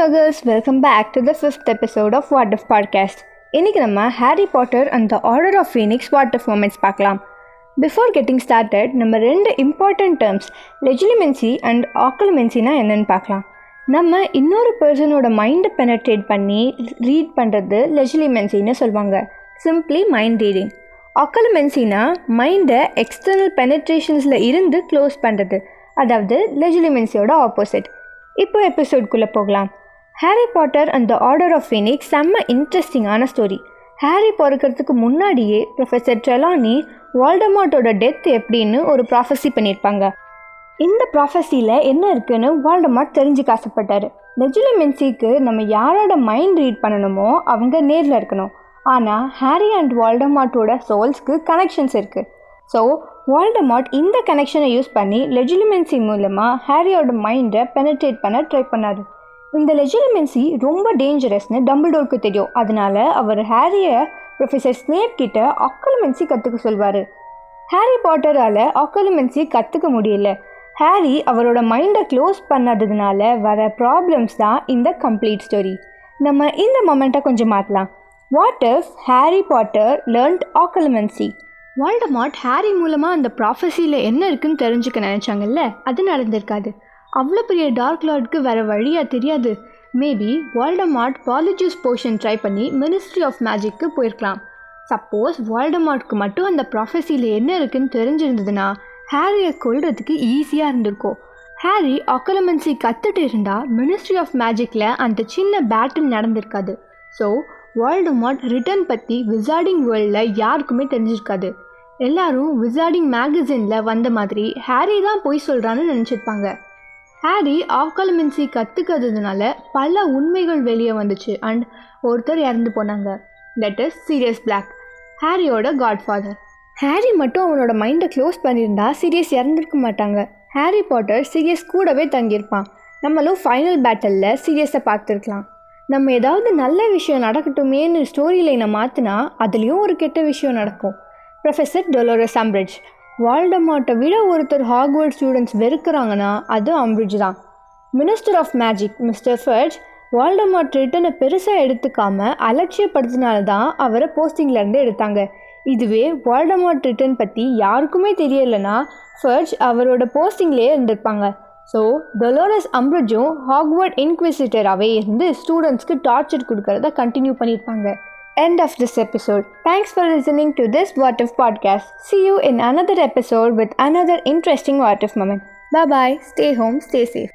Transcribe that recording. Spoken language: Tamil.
யோகர்ஸ் welcome back to the fifth episode of what of podcast இன்றைக்கி நம்ம Harry Potter and the Order of Phoenix what of moments பார்க்கலாம். பிஃபோர் கெட்டிங் ஸ்டார்டட் நம்ம ரெண்டு இம்பார்ட்டன்ட் டேர்ம்ஸ் லெஜிலிமென்சி அண்ட் ஆக்கலமென்சினா என்னென்னு பார்க்கலாம். நம்ம இன்னொரு பர்சனோட மைண்டை பெனட்ரேட் பண்ணி ரீட் பண்ணுறது லெஜிலிமென்சின்னு சொல்லுவாங்க. சிம்ப்ளி மைண்ட் ரீடிங் ஆக்கலமென்சினா மைண்டை எக்ஸ்டர்னல் பெனட்ரேஷன்ஸில் இருந்து க்ளோஸ் பண்ணுறது அதாவது லெஜிலிமென்சியோட ஆப்போசிட் இப்போ எபிசோட்குள்ளே போகலாம். Harry Potter and the Order of Phoenix செம்ம இன்ட்ரெஸ்டிங்கான ஸ்டோரி ஹாரி பிறக்கிறதுக்கு முன்னாடியே ப்ரொஃபஸர் ட்ரெலானி வால்டமாட்டோட டெத் எப்படின்னு ஒரு ப்ராஃபஸி பண்ணியிருப்பாங்க இந்த ப்ராஃபஸியில் என்ன இருக்குன்னு வால்டமாட் தெரிஞ்சுக்க ஆசைப்பட்டார் லெஜிலிமென்சிக்கு நம்ம யாரோட மைண்ட் ரீட் பண்ணணுமோ அவங்க நேரில் இருக்கணும். ஆனால் ஹாரி அண்ட் வால்டமாட்டோட சோல்ஸ்க்கு கனெக்ஷன்ஸ் இருக்குது ஸோ வால்டமாட் இந்த கனெக்ஷனை யூஸ் பண்ணி லெஜிலிமென்சி மூலமாக ஹாரியோட மைண்டை பெனட்ரேட் பண்ண ட்ரை பண்ணார். இந்த லெஜிலிமென்சி ரொம்ப டேஞ்சரஸ்னு டம்பிள்டோருக்கு தெரியும். அதனால அவர் ஹாரியை ப்ரொஃபஸர் ஸ்னேப் கிட்ட ஆக்கலமென்சி கற்றுக்க சொல்வார். ஹாரி பாட்டரால் ஆக்கலமென்சி கற்றுக்க முடியல. ஹாரி அவரோட மைண்டை க்ளோஸ் பண்ணாததுனால வர ப்ராப்ளம்ஸ் தான் இந்த கம்ப்ளீட் ஸ்டோரி நம்ம இந்த மொமெண்ட்டை கொஞ்சம் மாற்றலாம் what if Harry Potter learned occlumency Voldemort Harry மூலமாக அந்த ப்ராஃபஸியில் என்ன இருக்குன்னு தெரிஞ்சுக்க நினச்சாங்கல்ல? அது நடந்திருக்காது. அவ்வளோ பெரிய டார்க் லார்டுக்கு வேறு வழியாக தெரியாது. Maybe Voldemort polyjuice potion try பண்ணி மினிஸ்ட்ரி ஆஃப் மேஜிக்கு போயிருக்கலாம். சப்போஸ் வால்டமாட்க்கு மட்டும் அந்த ப்ராஃபஸியில் என்ன இருக்குன்னு தெரிஞ்சிருந்ததுன்னா ஹாரியை கொல்றதுக்கு ஈஸியாக இருந்திருக்கும். ஹாரி அக்கலமன்சி கற்றுட்டு இருந்தால் மினிஸ்ட்ரி ஆஃப் மேஜிக்கில் அந்த சின்ன பேட்டில் நடந்திருக்காது. ஸோ வால்டமாட் ரிட்டர்ன் பற்றி விசார்டிங் வேர்ல்டில் யாருக்குமே தெரிஞ்சிருக்காது. எல்லாரும் விசார்டிங் மேகசினில் வந்த மாதிரி ஹாரி தான் போய் சொல்கிறான்னு நினச்சிருப்பாங்க. ஹாரி ஆக்கலமென்சி கற்றுக்கிறதுனால பல உண்மைகள் வெளியே வந்துச்சு. அண்ட் ஒருத்தர் இறந்து போனாங்க. தட் இஸ் சீரியஸ் பிளாக் ஹாரியோட காட்ஃபாதர் ஹாரி மட்டும் அவனோட மைண்டை க்ளோஸ் பண்ணியிருந்தா சீரியஸ் இறந்துருக்க மாட்டாங்க. ஹாரி பாட்டர் சீரியஸ் கூடவே தங்கியிருப்பான். நம்மளும் ஃபைனல் பேட்டலில் சீரியஸை பார்த்துருக்கலாம். நம்ம ஏதாவது நல்ல விஷயம் நடக்கட்டுமேன்னு ஸ்டோரி லைனை மாற்றினா அதுலேயும் ஒரு கெட்ட விஷயம் நடக்கும். ப்ரொஃபஸர் டொலோரஸ் அம்பிரிட்ஜ் வால்டமாட்டை விட ஒருத்தர் ஹாக்வர்ட் ஸ்டூடெண்ட்ஸ் வெறுக்கிறாங்கன்னா அது அம்பிரிட்ஜ் தான். Minister of magic mister Fudge Voldemort ரிட்டனை பெருசாக எடுத்துக்காம அலட்சியப்படுத்தினால தான் அவரை போஸ்டிங்லேருந்து எடுத்தாங்க. இதுவே வால்டமாட் ரிட்டன் பற்றி யாருக்குமே தெரியலைன்னா ஃபர்ஜ் அவரோட போஸ்டிங்லேயே இருந்திருப்பாங்க. ஸோ டொலோரஸ் அம்ப்ரஜும் ஹாக்வர்ட் இன்க்விசிட்டராகவே இருந்து ஸ்டூடெண்ட்ஸ்க்கு டார்ச்சர் கொடுக்கறத கண்டினியூ பண்ணியிருப்பாங்க end of this episode. Thanks for listening to this What If podcast. See you in another episode with another interesting What If moment. Bye bye. Stay home, stay safe.